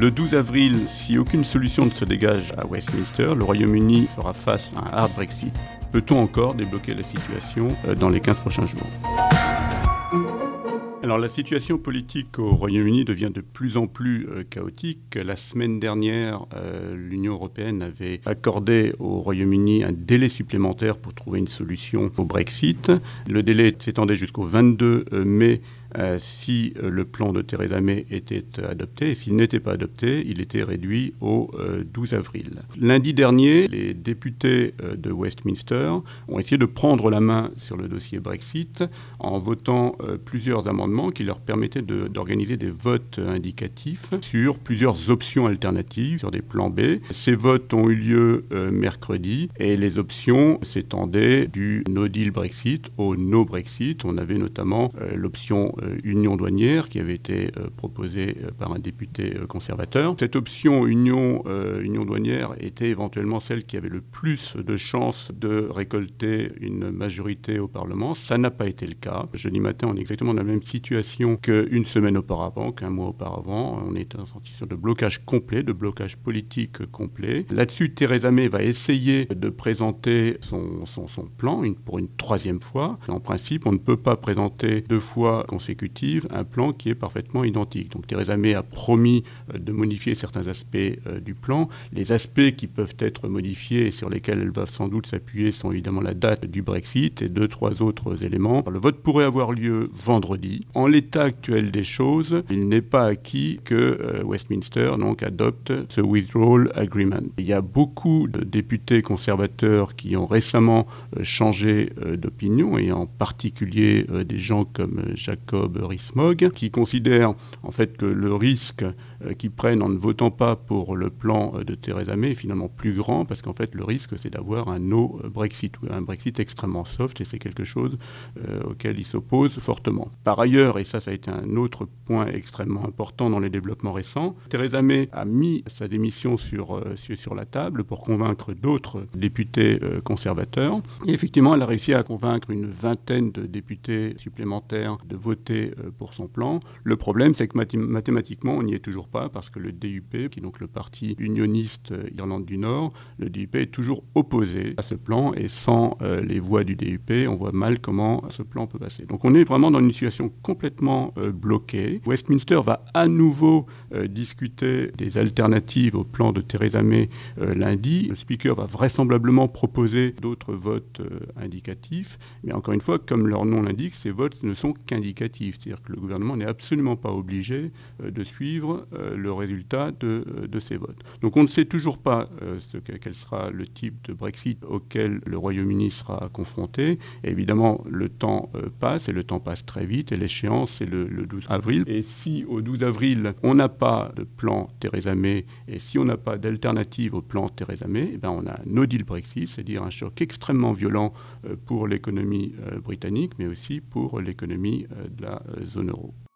Le 12 avril, si aucune solution ne se dégage à Westminster, le Royaume-Uni fera face à un hard Brexit. Peut-on encore débloquer la situation euh, dans les 15 prochains jours? Alors la situation politique au Royaume-Uni devient de plus en plus euh, chaotique. La semaine dernière, euh, l'Union européenne avait accordé au Royaume-Uni un délai supplémentaire pour trouver une solution au Brexit. Le délai s'étendait jusqu'au 22 mai euh, si euh, le plan de Theresa May était adopté. Et s'il n'était pas adopté, il était réduit au 12 euh, avril. Lundi dernier, les députés de Westminster ont essayé de prendre la main sur le dossier Brexit en votant plusieurs amendements qui leur permettaient d'organiser des votes indicatifs sur plusieurs options alternatives, sur des plans B. Ces votes ont eu lieu mercredi et les options s'étendaient du no deal Brexit au no Brexit. On avait notamment l'option union douanière qui avait été euh, proposée euh, par un député conservateur. Cette option union, union douanière était éventuellement celle qui avait le plus de chances de récolter une majorité au Parlement. Ça n'a pas été le cas. Jeudi matin, on est exactement dans la même situation qu'une semaine auparavant, qu'un mois auparavant. On est en situation de blocage complet, de blocage politique complet. Là-dessus, Theresa May va essayer de présenter son, son, plan une, pour une troisième fois. En principe, on ne peut pas présenter deux fois un plan qui est parfaitement identique. Donc Theresa May a promis euh, de modifier certains aspects euh, du plan. Les aspects qui peuvent être modifiés et sur lesquels elle va sans doute s'appuyer sont évidemment la date du Brexit et deux, trois autres éléments. Le vote pourrait avoir lieu vendredi. En l'état actuel des choses, il n'est pas acquis que euh, Westminster adopte ce withdrawal agreement. Il y a beaucoup de députés conservateurs qui ont récemment changé d'opinion et en particulier des gens comme Jacob Bob qui considère en fait que le risque euh, qu'ils prennent en ne votant pas pour le plan euh, de Theresa May est finalement plus grand parce qu'en fait le risque c'est d'avoir un no Brexit, un Brexit extrêmement soft et c'est quelque chose euh, auquel ils s'opposent fortement. Par ailleurs, et ça ça a été un autre point extrêmement important dans les développements récents, Theresa May a mis sa démission sur, sur la table pour convaincre d'autres députés conservateurs et effectivement elle a réussi à convaincre une vingtaine de députés supplémentaires de voter euh, pour son plan. Le problème, c'est que mathématiquement, on n'y est toujours pas parce que le DUP, qui est donc le parti unioniste euh, Irlande du Nord, le DUP est toujours opposé à ce plan et sans euh, les voix du DUP, on voit mal comment ce plan peut passer. Donc on est vraiment dans une situation complètement bloquée. Westminster va à nouveau discuter des alternatives au plan de Theresa May lundi. Le Speaker va vraisemblablement proposer d'autres votes indicatifs, mais encore une fois, comme leur nom l'indique, ces votes ne sont qu'indicatifs. C'est-à-dire que le gouvernement n'est absolument pas obligé euh, de suivre euh, le résultat de, euh, de, ces votes. Donc on ne sait toujours pas ce quel sera le type de Brexit auquel le Royaume-Uni sera confronté. évidemment, le temps passe et le temps passe très vite et l'échéance c'est le, 12 avril. Et si au 12 avril on n'a pas de plan Theresa May et si on n'a pas d'alternative au plan Theresa May, eh ben on a no deal Brexit, c'est-à-dire un choc extrêmement violent pour l'économie britannique mais aussi pour l'économie de la zone euro.